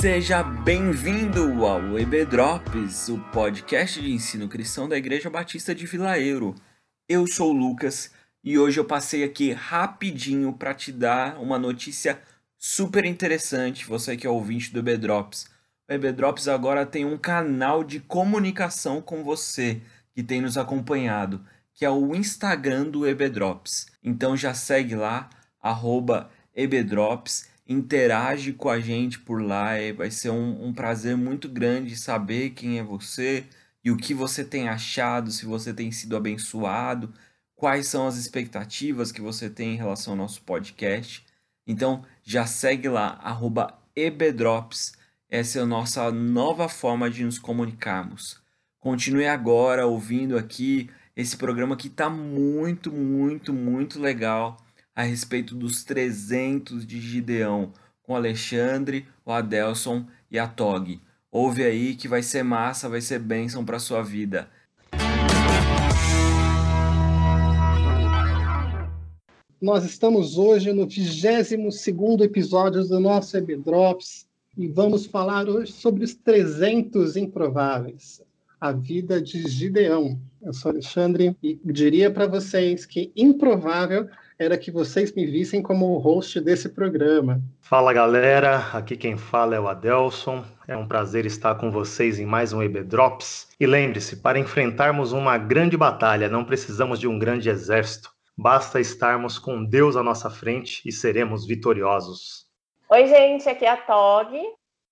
Seja bem-vindo ao EB Drops, o podcast de ensino cristão da Igreja Batista de Vila Euro. Eu sou o Lucas e hoje eu passei aqui rapidinho para te dar uma notícia super interessante, você que é ouvinte do EB Drops. O EB Drops agora tem um canal de comunicação com você que tem nos acompanhado, que é o Instagram do EB Drops. Então já segue lá, arroba EBDrops, interage com a gente por lá, vai ser um, um prazer muito grande saber quem é você e o que você tem achado, se você tem sido abençoado, quais são as expectativas que você tem em relação ao nosso podcast. Então já segue lá, arroba EBDrops, essa é a nossa nova forma de nos comunicarmos. Continue agora ouvindo aqui esse programa que está muito, muito, muito legal a respeito dos 300 de Gideão com Alexandre, o Adelson e a Tog. Ouve aí que vai ser massa, vai ser bênção para sua vida. Nós estamos hoje no 22º episódio do nosso EB Drops e vamos falar hoje sobre os 300 improváveis, a vida de Gideão. Eu sou Alexandre e diria para vocês que improvável era que vocês me vissem como o host desse programa. Fala galera, aqui quem fala é o Adelson. É um prazer estar com vocês em mais um EB Drops. E lembre-se, para enfrentarmos uma grande batalha, não precisamos de um grande exército. Basta estarmos com Deus à nossa frente e seremos vitoriosos. Oi, gente, aqui é a Tog.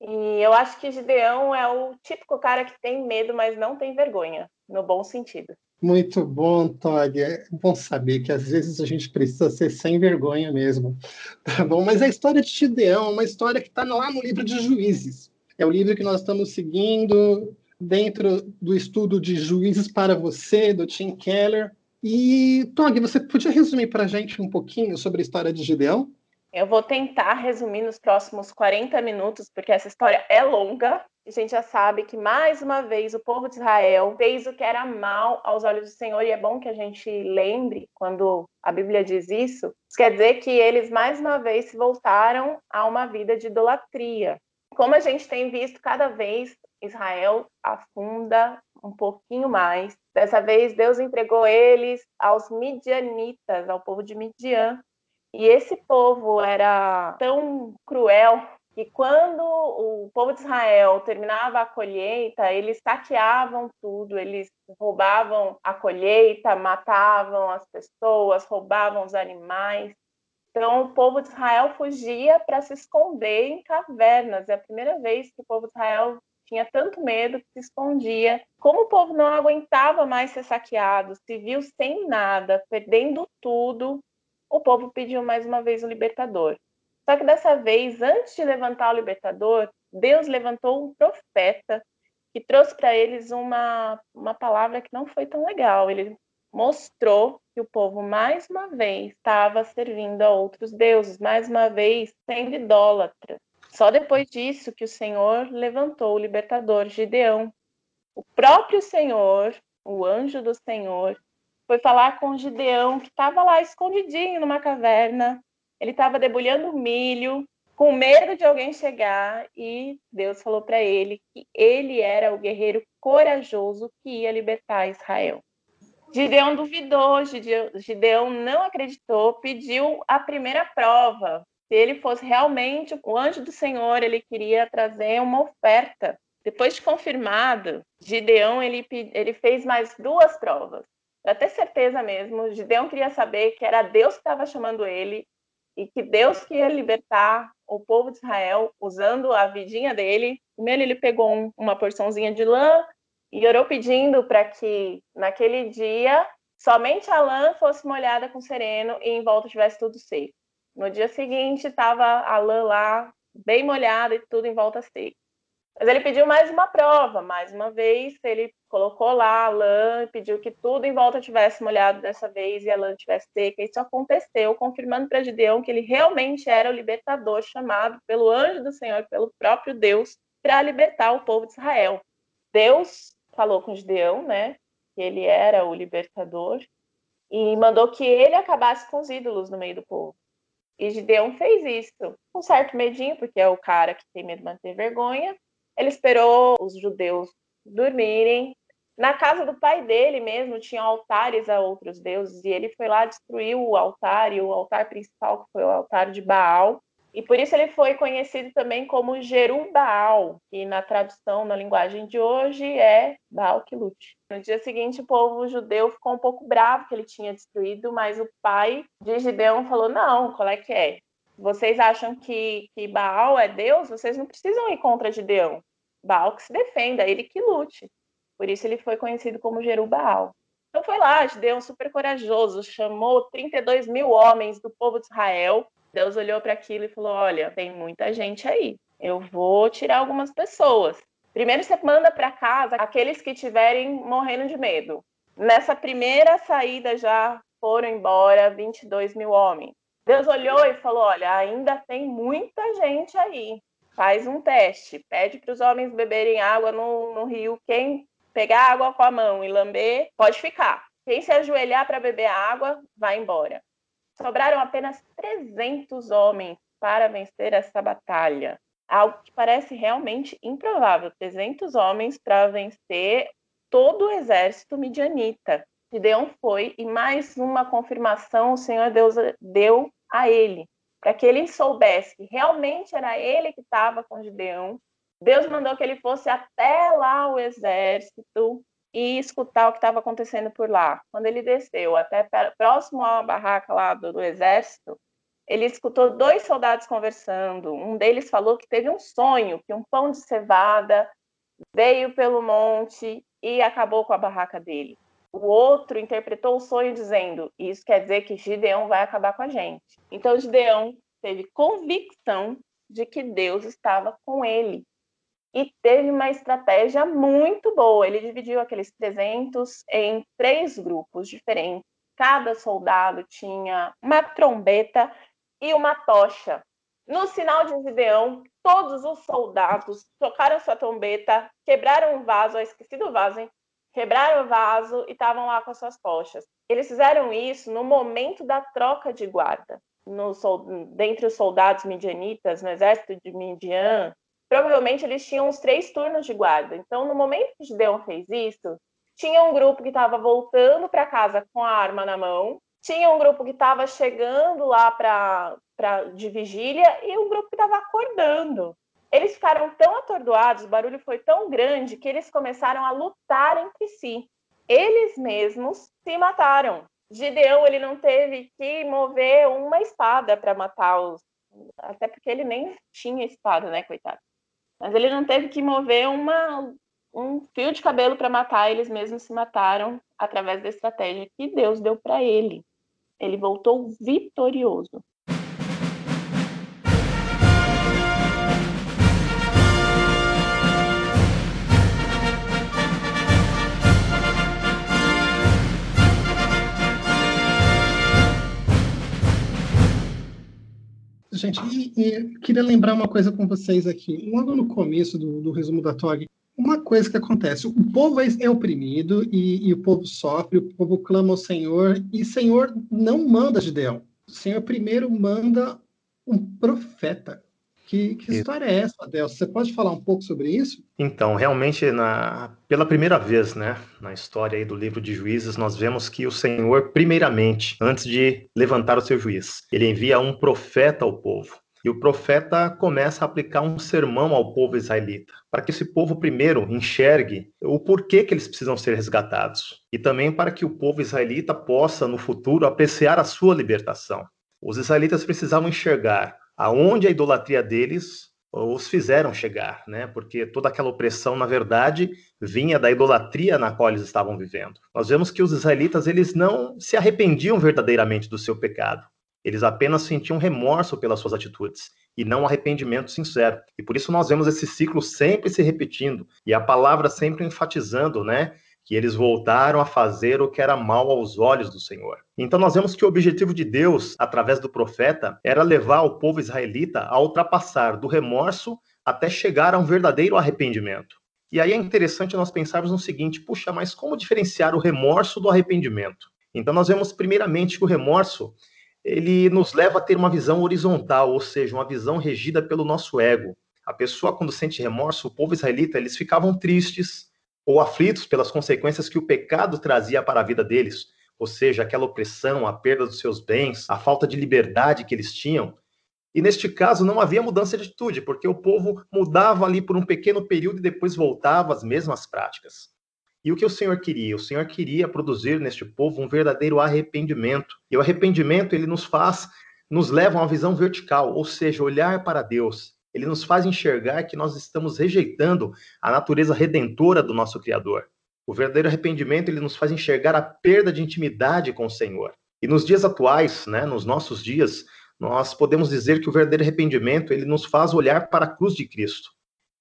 E eu acho que Gideão é o típico cara que tem medo, mas não tem vergonha, no bom sentido. Muito bom, Tog. É bom saber que às vezes a gente precisa ser sem vergonha mesmo. Tá bom? Mas a história de Gideão é uma história que está lá no livro de Juízes. É o livro que nós estamos seguindo dentro do estudo de Juízes para Você, do Tim Keller. E, Tog, você podia resumir para a gente um pouquinho sobre a história de Gideão? Eu vou tentar resumir nos próximos 40 minutos, porque essa história é longa. A gente já sabe que, mais uma vez, o povo de Israel fez o que era mal aos olhos do Senhor, e é bom que a gente lembre quando a Bíblia diz isso. Isso quer dizer que eles, mais uma vez, se voltaram a uma vida de idolatria. Como a gente tem visto, cada vez Israel afunda um pouquinho mais. Dessa vez, Deus entregou eles aos midianitas, ao povo de Midian, e esse povo era tão cruel que quando o povo de Israel terminava a colheita, eles saqueavam tudo, eles roubavam a colheita, matavam as pessoas, roubavam os animais. Então, o povo de Israel fugia para se esconder em cavernas. É a primeira vez que o povo de Israel tinha tanto medo que se escondia. Como o povo não aguentava mais ser saqueado, se viu sem nada, perdendo tudo, o povo pediu mais uma vez o libertador. Só que dessa vez, antes de levantar o libertador, Deus levantou um profeta que trouxe para eles uma, uma palavra que não foi tão legal. Ele mostrou que o povo, mais uma vez, estava servindo a outros deuses, mais uma vez, sendo idólatra. Só depois disso que o Senhor levantou o libertador Gideão. O próprio Senhor, o anjo do Senhor, foi falar com Gideão, que estava lá escondidinho numa caverna. Ele estava debulhando milho, com medo de alguém chegar, e Deus falou para ele que ele era o guerreiro corajoso que ia libertar Israel. Gideão duvidou, Gideão não acreditou, pediu a primeira prova. Se ele fosse realmente o anjo do Senhor, ele queria trazer uma oferta. Depois de confirmado, Gideão ele, ele fez mais duas provas para ter certeza mesmo, Gideão queria saber que era Deus que estava chamando ele e que Deus que ia libertar o povo de Israel usando a vidinha dele. Primeiro ele pegou um, uma porçãozinha de lã e orou pedindo para que naquele dia somente a lã fosse molhada com sereno e em volta tivesse tudo seco. No dia seguinte estava a lã lá bem molhada e tudo em volta seco. Mas ele pediu mais uma prova, mais uma vez, ele colocou lá a lã e pediu que tudo em volta tivesse molhado dessa vez e a lã tivesse seca. Isso aconteceu, confirmando para Gideão que ele realmente era o libertador chamado pelo anjo do Senhor, pelo próprio Deus, para libertar o povo de Israel. Deus falou com Gideão, né, que ele era o libertador e mandou que ele acabasse com os ídolos no meio do povo. E Gideão fez isso. Um certo medinho, porque é o cara que tem medo de manter vergonha. Ele esperou os judeus dormirem. Na casa do pai dele mesmo tinha altares a outros deuses e ele foi lá destruir o altar e o altar principal que foi o altar de Baal. E por isso ele foi conhecido também como Jerubaal, que na tradução na linguagem de hoje é Baal que lute. No dia seguinte, o povo judeu ficou um pouco bravo que ele tinha destruído, mas o pai de Gideão falou: Não, qual é que é? Vocês acham que, que Baal é Deus? Vocês não precisam ir contra Gideão. Baal que se defenda, ele que lute. Por isso ele foi conhecido como Jerubaal. Então foi lá, Gideão super corajoso, chamou 32 mil homens do povo de Israel Deus olhou para aquilo e falou: Olha, tem muita gente aí. Eu vou tirar algumas pessoas. Primeiro você manda para casa aqueles que estiverem morrendo de medo. Nessa primeira saída já foram embora 22 mil homens. Deus olhou e falou: Olha, ainda tem muita gente aí. Faz um teste. Pede para os homens beberem água no, no rio. Quem pegar água com a mão e lamber, pode ficar. Quem se ajoelhar para beber água, vai embora. Sobraram apenas 300 homens para vencer essa batalha. Algo que parece realmente improvável. 300 homens para vencer todo o exército midianita. Gideão foi e mais uma confirmação o Senhor Deus deu a ele, para que ele soubesse que realmente era ele que estava com Gideão. Deus mandou que ele fosse até lá o exército e escutar o que estava acontecendo por lá. Quando ele desceu até próximo à barraca lá do, do exército, ele escutou dois soldados conversando. Um deles falou que teve um sonho, que um pão de cevada veio pelo monte e acabou com a barraca dele. O outro interpretou o sonho dizendo: Isso quer dizer que Gideão vai acabar com a gente. Então Gideão teve convicção de que Deus estava com ele e teve uma estratégia muito boa. Ele dividiu aqueles 300 em três grupos diferentes. Cada soldado tinha uma trombeta e uma tocha. No sinal de Gideão, todos os soldados tocaram sua trombeta, quebraram o vaso, esqueci do vaso, hein? Quebraram o vaso e estavam lá com as suas tochas. Eles fizeram isso no momento da troca de guarda. No, dentre os soldados midianitas, no exército de Midian, provavelmente eles tinham uns três turnos de guarda. Então, no momento que Gideon fez isso, tinha um grupo que estava voltando para casa com a arma na mão, tinha um grupo que estava chegando lá para de vigília e um grupo que estava acordando. Eles ficaram tão atordoados, o barulho foi tão grande que eles começaram a lutar entre si. Eles mesmos se mataram. Gideão ele não teve que mover uma espada para matar os, até porque ele nem tinha espada, né, coitado. Mas ele não teve que mover uma, um fio de cabelo para matar, eles mesmos se mataram através da estratégia que Deus deu para ele. Ele voltou vitorioso. Gente, e, e, queria lembrar uma coisa com vocês aqui. Logo no começo do, do resumo da TOG, uma coisa que acontece: o povo é, é oprimido e, e, o povo sofre, o povo clama ao Senhor, e o Senhor não manda Gideão. O Senhor primeiro manda um profeta. Que, que história é essa, Adelson? Você pode falar um pouco sobre isso? Então, realmente, na, pela primeira vez, né, na história do livro de Juízes, nós vemos que o Senhor, primeiramente, antes de levantar o seu juiz, ele envia um profeta ao povo. E o profeta começa a aplicar um sermão ao povo israelita, para que esse povo primeiro enxergue o porquê que eles precisam ser resgatados, e também para que o povo israelita possa, no futuro, apreciar a sua libertação. Os israelitas precisavam enxergar aonde a idolatria deles os fizeram chegar, né? Porque toda aquela opressão, na verdade, vinha da idolatria na qual eles estavam vivendo. Nós vemos que os israelitas eles não se arrependiam verdadeiramente do seu pecado. Eles apenas sentiam remorso pelas suas atitudes e não arrependimento sincero. E por isso nós vemos esse ciclo sempre se repetindo e a palavra sempre enfatizando, né? Que eles voltaram a fazer o que era mal aos olhos do Senhor. Então nós vemos que o objetivo de Deus, através do profeta, era levar o povo israelita a ultrapassar do remorso até chegar a um verdadeiro arrependimento. E aí é interessante nós pensarmos no seguinte: puxa, mas como diferenciar o remorso do arrependimento? Então nós vemos primeiramente que o remorso ele nos leva a ter uma visão horizontal, ou seja, uma visão regida pelo nosso ego. A pessoa, quando sente remorso, o povo israelita, eles ficavam tristes ou aflitos pelas consequências que o pecado trazia para a vida deles, ou seja, aquela opressão, a perda dos seus bens, a falta de liberdade que eles tinham. E neste caso não havia mudança de atitude, porque o povo mudava ali por um pequeno período e depois voltava às mesmas práticas. E o que o Senhor queria? O Senhor queria produzir neste povo um verdadeiro arrependimento. E o arrependimento, ele nos faz, nos leva a uma visão vertical, ou seja, olhar para Deus. Ele nos faz enxergar que nós estamos rejeitando a natureza redentora do nosso Criador. O verdadeiro arrependimento, ele nos faz enxergar a perda de intimidade com o Senhor. E nos dias atuais, né, nos nossos dias, nós podemos dizer que o verdadeiro arrependimento, ele nos faz olhar para a cruz de Cristo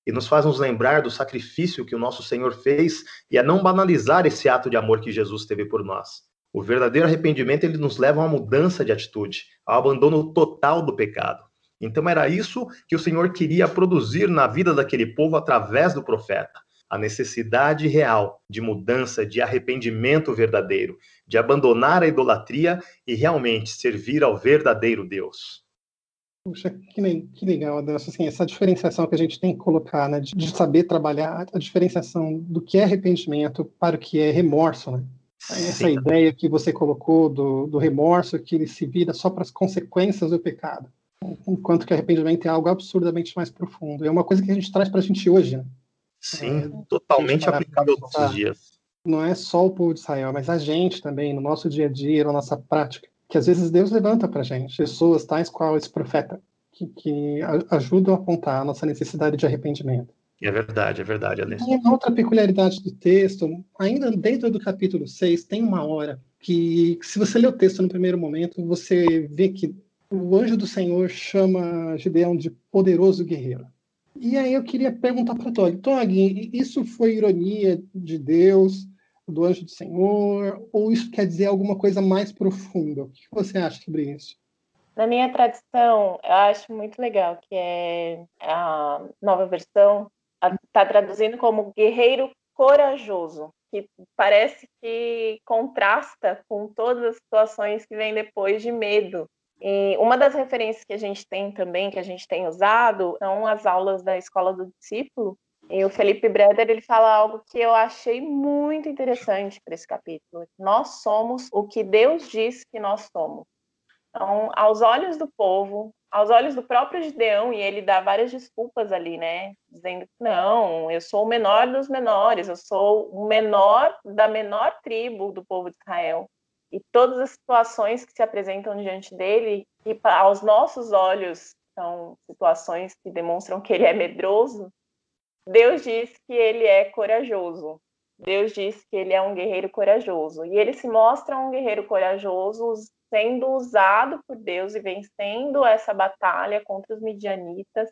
e nos faz nos lembrar do sacrifício que o nosso Senhor fez e a não banalizar esse ato de amor que Jesus teve por nós. O verdadeiro arrependimento ele nos leva a uma mudança de atitude, ao abandono total do pecado. Então era isso que o Senhor queria produzir na vida daquele povo através do profeta, a necessidade real de mudança, de arrependimento verdadeiro, de abandonar a idolatria e realmente servir ao verdadeiro Deus. Puxa, que, que legal, Adelson. Assim, essa diferenciação que a gente tem que colocar, né, de, de, saber trabalhar a diferenciação do que é arrependimento para o que é remorso, né? Essa Sim. ideia que você colocou do, do remorso, que ele se vira só para as consequências do pecado, enquanto que arrependimento é algo absurdamente mais profundo. É uma coisa que a gente traz para a gente hoje, né? Sim, é, totalmente aplicável todos os dias. Não é só o povo de Israel, mas a gente também, no nosso dia a dia, na nossa prática que às vezes Deus levanta para a gente, pessoas tais qual esse profeta, que, que ajudam a apontar a nossa necessidade de arrependimento. É verdade, é verdade, Alex. E outra peculiaridade do texto, ainda dentro do capítulo 6, tem uma hora que, se você ler o texto no primeiro momento, você vê que o anjo do Senhor chama Gideão de poderoso guerreiro. E aí eu queria perguntar para Tog, Tog, isso foi ironia de Deus? do anjo do Senhor? Ou isso quer dizer alguma coisa mais profunda? O que você acha sobre isso? Na minha tradição, eu acho muito legal que é a nova versão está traduzindo como guerreiro corajoso, que parece que contrasta com todas as situações que vêm depois de medo. E uma das referências que a gente tem também, que a gente tem usado, são as aulas da Escola do Discípulo, e o Felipe Breder ele fala algo que eu achei muito interessante para esse capítulo. Nós somos o que Deus diz que nós somos. Então, aos olhos do povo, aos olhos do próprio Gideão, e ele dá várias desculpas ali, né? Dizendo não, eu sou o menor dos menores, eu sou o menor da menor tribo do povo de Israel. E todas as situações que se apresentam diante dele, e aos nossos olhos são situações que demonstram que ele é medroso, Deus diz que ele é corajoso. Deus diz que ele é um guerreiro corajoso. E ele se mostra um guerreiro corajoso sendo usado por Deus e vencendo essa batalha contra os midianitas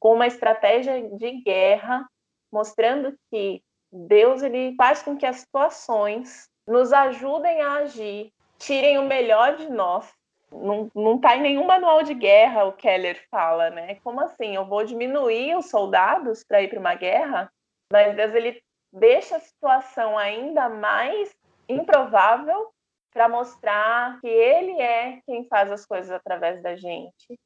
com uma estratégia de guerra, mostrando que Deus ele faz com que as situações nos ajudem a agir, tirem o melhor de nós não, não tá em nenhum manual de guerra, o Keller fala, né? Como assim? Eu vou diminuir os soldados para ir para uma guerra? Mas Deus ele deixa a situação ainda mais improvável para mostrar que ele é quem faz as coisas através da gente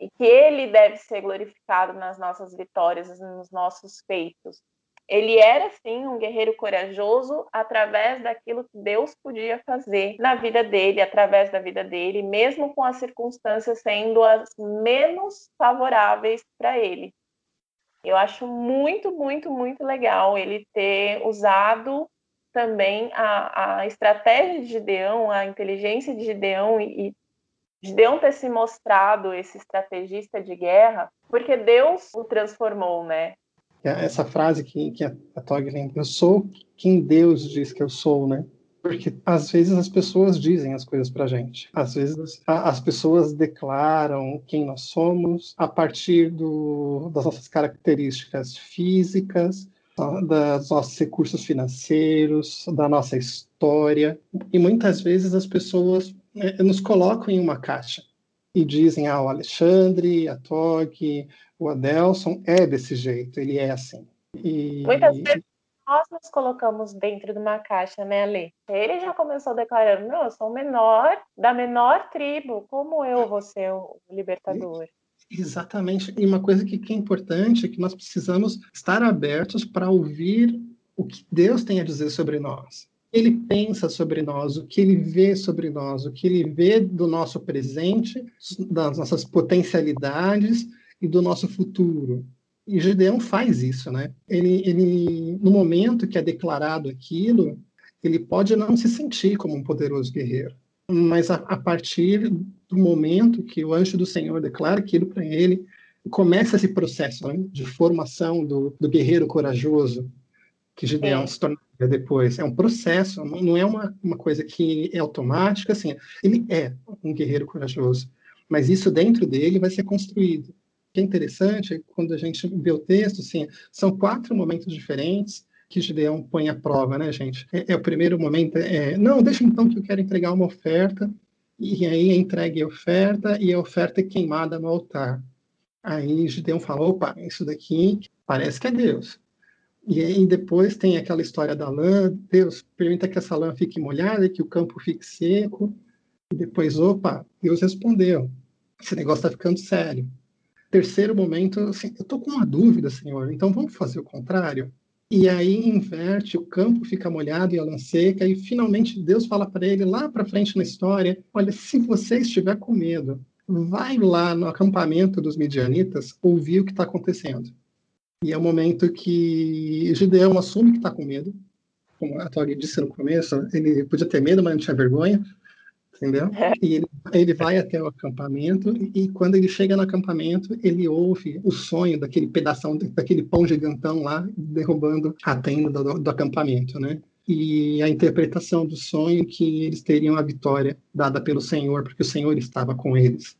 e que ele deve ser glorificado nas nossas vitórias, nos nossos feitos. Ele era, sim, um guerreiro corajoso através daquilo que Deus podia fazer na vida dele, através da vida dele, mesmo com as circunstâncias sendo as menos favoráveis para ele. Eu acho muito, muito, muito legal ele ter usado também a, a estratégia de Gideão, a inteligência de Gideão e, e Gideão ter se mostrado esse estrategista de guerra, porque Deus o transformou, né? É essa frase que, que a, Tog lembra, eu sou quem Deus diz que eu sou, né? Porque às vezes as pessoas dizem as coisas para gente. Às vezes a, as pessoas declaram quem nós somos a partir do, das nossas características físicas, dos nossos recursos financeiros, da nossa história. E muitas vezes as pessoas né, nos colocam em uma caixa e dizem, ah, o Alexandre, a Tog, o Adelson é desse jeito, ele é assim. E... Muitas vezes nós nos colocamos dentro de uma caixa, né, Ale? Ele já começou declarando: não, eu sou o menor da menor tribo, como eu vou ser o libertador? Exatamente. E uma coisa que, que é importante é que nós precisamos estar abertos para ouvir o que Deus tem a dizer sobre nós. Ele pensa sobre nós, o que ele vê sobre nós, o que ele vê do nosso presente, das nossas potencialidades e do nosso futuro. E Gideão faz isso, né? Ele, ele, no momento que é declarado aquilo, ele pode não se sentir como um poderoso guerreiro, mas a, a partir do momento que o anjo do Senhor declara aquilo para ele, começa esse processo né, de formação do, do, guerreiro corajoso que Gideão é. se tornaria depois. É um processo, não é uma, uma coisa que é automática, assim, ele é um guerreiro corajoso, mas isso dentro dele vai ser construído que é interessante, quando a gente vê o texto, assim, são quatro momentos diferentes que Gideão põe à prova, né, gente? É, é o primeiro momento, é, não, deixa então que eu quero entregar uma oferta, e aí é entregue a oferta, e a oferta é queimada no altar. Aí Gideão fala, opa, isso daqui parece que é Deus. E aí depois tem aquela história da lã, Deus permita que essa lã fique molhada, que o campo fique seco, e depois, opa, Deus respondeu, esse negócio está ficando sério. Terceiro momento, assim, eu estou com uma dúvida, senhor, então vamos fazer o contrário? E aí inverte, o campo fica molhado e a lã seca, e finalmente Deus fala para ele lá para frente na história: olha, se você estiver com medo, vai lá no acampamento dos midianitas ouvir o que está acontecendo. E é o momento que Gideão assume que está com medo, como a Tori disse no começo, ele podia ter medo, mas não tinha vergonha entendeu? É. E ele, ele vai até o acampamento e, quando ele chega no acampamento, ele ouve o sonho daquele pedaço, daquele pão gigantão lá, derrubando a tenda do, do acampamento, né? E a interpretação do sonho que eles teriam a vitória dada pelo Senhor, porque o Senhor estava com eles.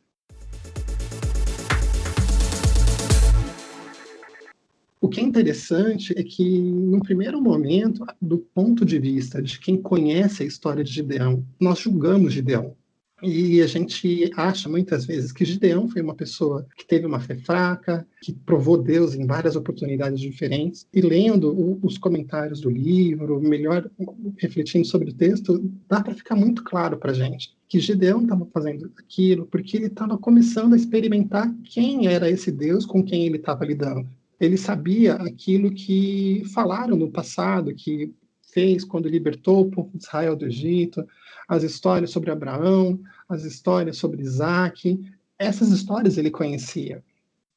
O que é interessante é que, no primeiro momento, do ponto de vista de quem conhece a história de Gideão, nós julgamos Gideão. E a gente acha muitas vezes que Gideão foi uma pessoa que teve uma fé fraca, que provou Deus em várias oportunidades diferentes. E lendo o, os comentários do livro, melhor refletindo sobre o texto, dá para ficar muito claro para gente que Gideão estava fazendo aquilo porque ele estava começando a experimentar quem era esse Deus com quem ele estava lidando ele sabia aquilo que falaram no passado, que fez quando libertou o povo de Israel do Egito, as histórias sobre Abraão, as histórias sobre Isaac, essas histórias ele conhecia.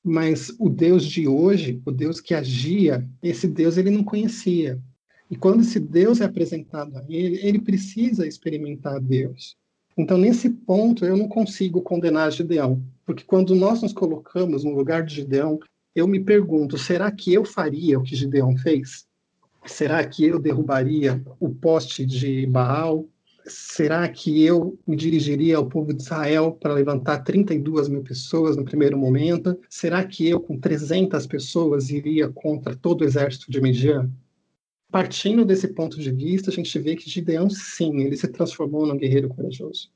Mas o Deus de hoje, o Deus que agia, esse Deus ele não conhecia. E quando esse Deus é apresentado a ele, ele precisa experimentar Deus. Então, nesse ponto, eu não consigo condenar Gideão, porque quando nós nos colocamos no lugar de Gideão, eu me pergunto: será que eu faria o que Gideão fez? Será que eu derrubaria o poste de Baal? Será que eu me dirigiria ao povo de Israel para levantar 32 mil pessoas no primeiro momento? Será que eu, com 300 pessoas, iria contra todo o exército de Midian? Partindo desse ponto de vista, a gente vê que Gideão, sim, ele se transformou num guerreiro corajoso.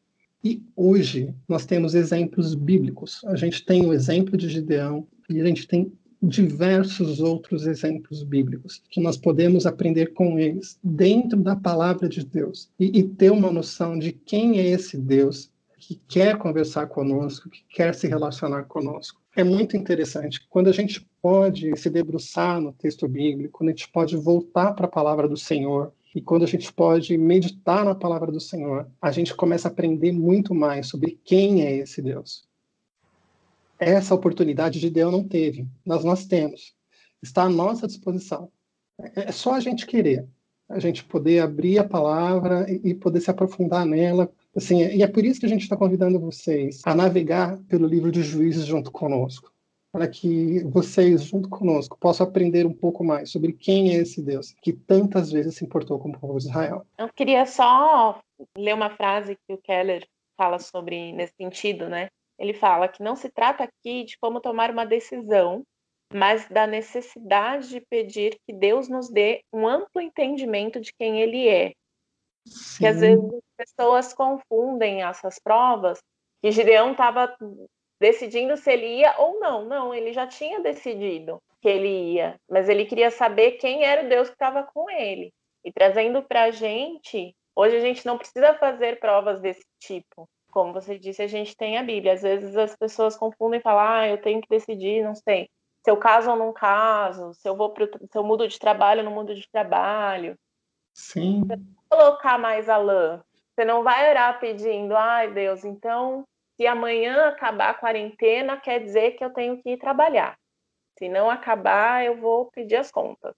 E hoje nós temos exemplos bíblicos. A gente tem o exemplo de Gideão, e a gente tem diversos outros exemplos bíblicos que nós podemos aprender com eles dentro da palavra de Deus e, e, ter uma noção de quem é esse Deus que quer conversar conosco, que quer se relacionar conosco. É muito interessante quando a gente pode se debruçar no texto bíblico, quando a gente pode voltar para a palavra do Senhor e quando a gente pode meditar na palavra do Senhor, a gente começa a aprender muito mais sobre quem é esse Deus essa oportunidade de Deus não teve, mas nós temos. Está à nossa disposição. É, é só a gente querer, a gente poder abrir a palavra e poder se aprofundar nela. Assim, e é por isso que a gente está convidando vocês a navegar pelo livro de Juízes junto conosco, para que vocês, junto conosco, possam aprender um pouco mais sobre quem é esse Deus que tantas vezes se importou com o povo de Israel. Eu queria só ler uma frase que o Keller fala sobre nesse sentido, né? Ele fala que não se trata aqui de como tomar uma decisão, mas da necessidade de pedir que Deus nos dê um amplo entendimento de quem Ele é. Sim. Que às vezes as pessoas confundem essas provas, que Gideão estava decidindo se ele ia ou não. Não, ele já tinha decidido que ele ia, mas ele queria saber quem era o Deus que estava com ele. E trazendo para a gente, hoje a gente não precisa fazer provas desse tipo. Como você disse, a gente tem a Bíblia. Às vezes as pessoas confundem e falam, ah, eu tenho que decidir, não sei, se eu caso ou não caso, se eu vou pro, se eu mudo de trabalho ou não mudo de trabalho. Sim. Você não colocar mais a lã. Você não vai orar pedindo, ai Deus, então se amanhã acabar a quarentena, quer dizer que eu tenho que ir trabalhar. Se não acabar, eu vou pedir as contas.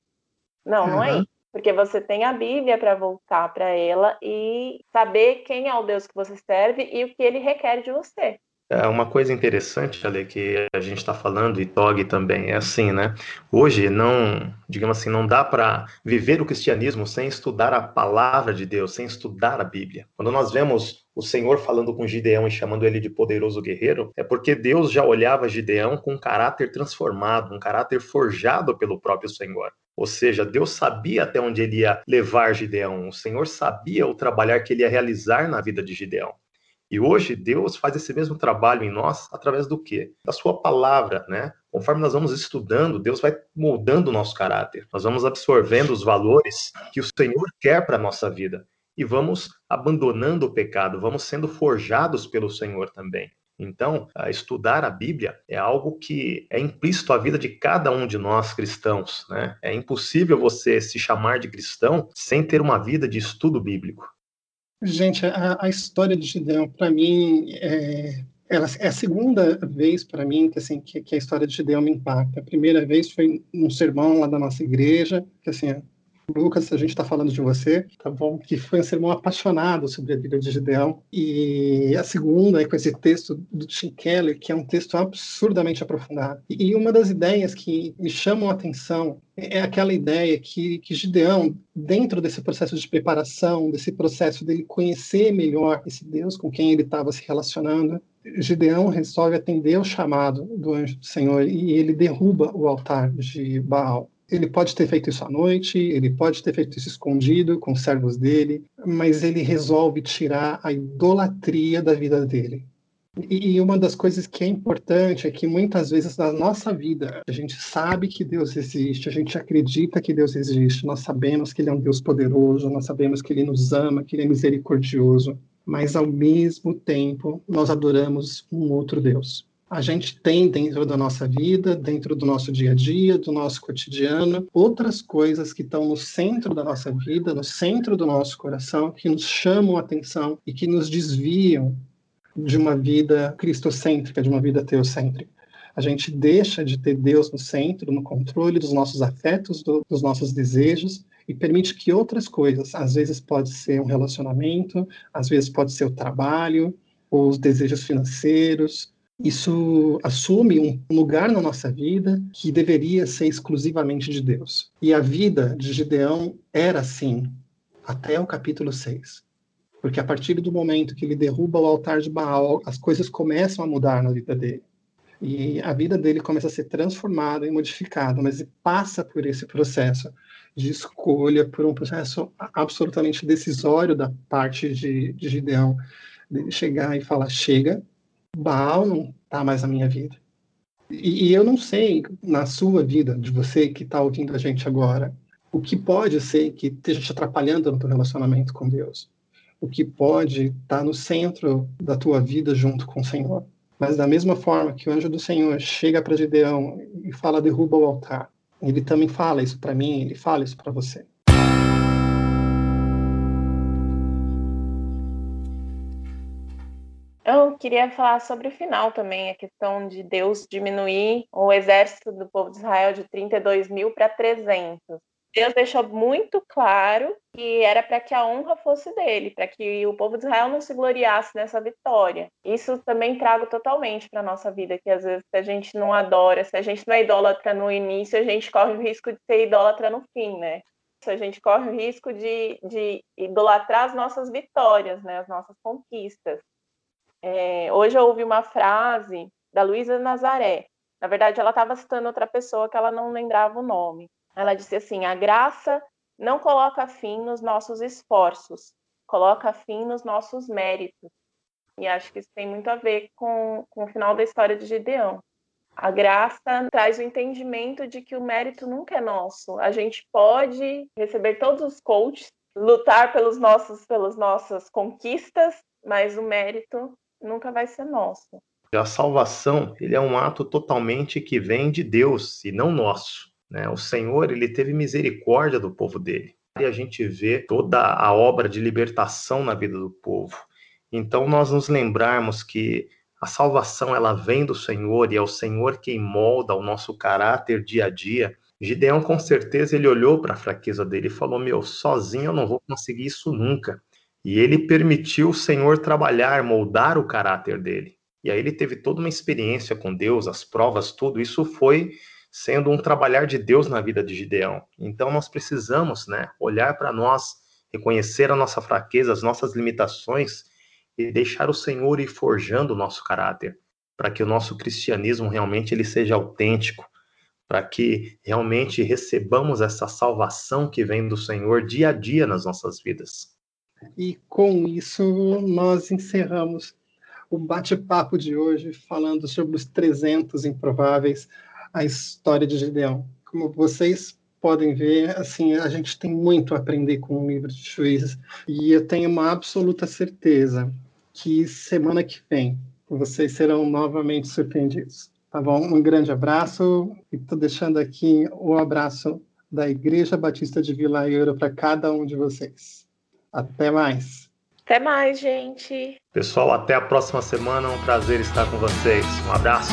Não, uhum. não é isso. Porque você tem a Bíblia para voltar para ela e saber quem é o Deus que você serve e o que ele requer de você. É uma coisa interessante, Ale, que a gente está falando, e Tog também, é assim, né? Hoje não, digamos assim, não dá para viver o cristianismo sem estudar a palavra de Deus, sem estudar a Bíblia. Quando nós vemos o Senhor falando com Gideão e chamando ele de poderoso guerreiro, é porque Deus já olhava Gideão com um caráter transformado, um caráter forjado pelo próprio Senhor. Ou seja, Deus sabia até onde ele ia levar Gideão, o Senhor sabia o trabalhar que ele ia realizar na vida de Gideão. E hoje Deus faz esse mesmo trabalho em nós através do quê? Da sua palavra, né? Conforme nós vamos estudando, Deus vai moldando o nosso caráter. Nós vamos absorvendo os valores que o Senhor quer para a nossa vida e vamos abandonando o pecado, vamos sendo forjados pelo Senhor também. Então, estudar a Bíblia é algo que é implícito à vida de cada um de nós cristãos. Né? É impossível você se chamar de cristão sem ter uma vida de estudo bíblico. Gente, a, a história de Gideão, para mim, é, ela, é a segunda vez para mim que, assim, que, que, a história de Gideão me impacta. A primeira vez foi num sermão lá da nossa igreja, que assim, Lucas, a gente está falando de você, tá bom? Que foi um sermão apaixonado sobre a vida de Gideão. E a segunda é com esse texto do Tim Keller, que é um texto absurdamente aprofundado. E uma das ideias que me chamam a atenção é aquela ideia que, que Gideão, dentro desse processo de preparação, desse processo dele conhecer melhor esse Deus com quem ele estava se relacionando, Gideão resolve atender o chamado do anjo do Senhor e ele derruba o altar de Baal. Ele pode ter feito isso à noite, ele pode ter feito isso escondido com os servos dele, mas ele resolve tirar a idolatria da vida dele. E uma das coisas que é importante é que muitas vezes na nossa vida a gente sabe que Deus existe, a gente acredita que Deus existe, nós sabemos que Ele é um Deus poderoso, nós sabemos que Ele nos ama, que Ele é misericordioso, mas ao mesmo tempo nós adoramos um outro Deus a gente tem dentro da nossa vida, dentro do nosso dia a dia, do nosso cotidiano, outras coisas que estão no centro da nossa vida, no centro do nosso coração, que nos chamam a atenção e que nos desviam de uma vida cristocêntrica, de uma vida teocêntrica. A gente deixa de ter Deus no centro, no controle dos nossos afetos, do, dos nossos desejos, e permite que outras coisas, às vezes pode ser um relacionamento, às vezes pode ser o trabalho, ou os desejos financeiros, isso assume um lugar na nossa vida que deveria ser exclusivamente de Deus. E a vida de Gideão era assim, até o capítulo 6. Porque a partir do momento que ele derruba o altar de Baal, as coisas começam a mudar na vida dele. E a vida dele começa a ser transformada e modificada, mas ele passa por esse processo de escolha, por um processo absolutamente decisório da parte de, de Gideão, de chegar e falar: chega, Baal não está mais na minha vida. E, e, eu não sei, na sua vida, de você que está ouvindo a gente agora, o que pode ser que esteja te atrapalhando no teu relacionamento com Deus. O que pode estar tá no centro da tua vida junto com o Senhor. Mas da mesma forma que o anjo do Senhor chega para Gideão e fala derruba o altar, ele também fala isso para mim, ele fala isso para você. Eu queria falar sobre o final também, a questão de Deus diminuir o exército do povo de Israel de 32 mil para 300. Deus deixou muito claro que era para que a honra fosse dele, para que o povo de Israel não se gloriasse nessa vitória. Isso também trago totalmente para a nossa vida, que às vezes se a gente não adora, se a gente não é idólatra no início, a gente corre o risco de ser idólatra no fim, né? A gente corre o risco de, de idolatrar as nossas vitórias, né? as nossas conquistas. É, hoje eu ouvi uma frase da Luísa Nazaré. Na verdade, ela estava citando outra pessoa que ela não lembrava o nome. Ela disse assim: a graça não coloca fim nos nossos esforços, coloca fim nos nossos méritos. E acho que isso tem muito a ver com, com o final da história de Gideão. A graça traz o entendimento de que o mérito nunca é nosso. A gente pode receber todos os coaches, lutar pelos nossos, pelas nossas conquistas, mas o mérito nunca vai ser nosso. A salvação, ele é um ato totalmente que vem de Deus e não nosso. Né? O Senhor, ele teve misericórdia do povo dele. E a gente vê toda a obra de libertação na vida do povo. Então, nós nos lembrarmos que a salvação ela vem do Senhor e é o Senhor quem molda o nosso caráter dia a dia. Gideão, com certeza, ele olhou para a fraqueza dele e falou: Meu, sozinho eu não vou conseguir isso nunca. E ele permitiu o Senhor trabalhar, moldar o caráter dele. E aí ele teve toda uma experiência com Deus, as provas, tudo. Isso foi sendo um trabalhar de Deus na vida de Gideão. Então nós precisamos, né, olhar para nós, reconhecer a nossa fraqueza, as nossas limitações e deixar o Senhor ir forjando o nosso caráter, para que o nosso cristianismo realmente ele seja autêntico, para que realmente recebamos essa salvação que vem do Senhor dia a dia nas nossas vidas. E com isso nós encerramos o bate-papo de hoje falando sobre os 300 improváveis, a história de Gideão. Como vocês podem ver, assim, a gente tem muito a aprender com o livro de juízes e eu tenho uma absoluta certeza que semana que vem vocês serão novamente surpreendidos. Tá bom? Um grande abraço e estou deixando aqui o abraço da Igreja Batista de Vila Euro para cada um de vocês. Até mais. Até mais, gente. Pessoal, até a próxima semana. Um prazer estar com vocês. Um abraço.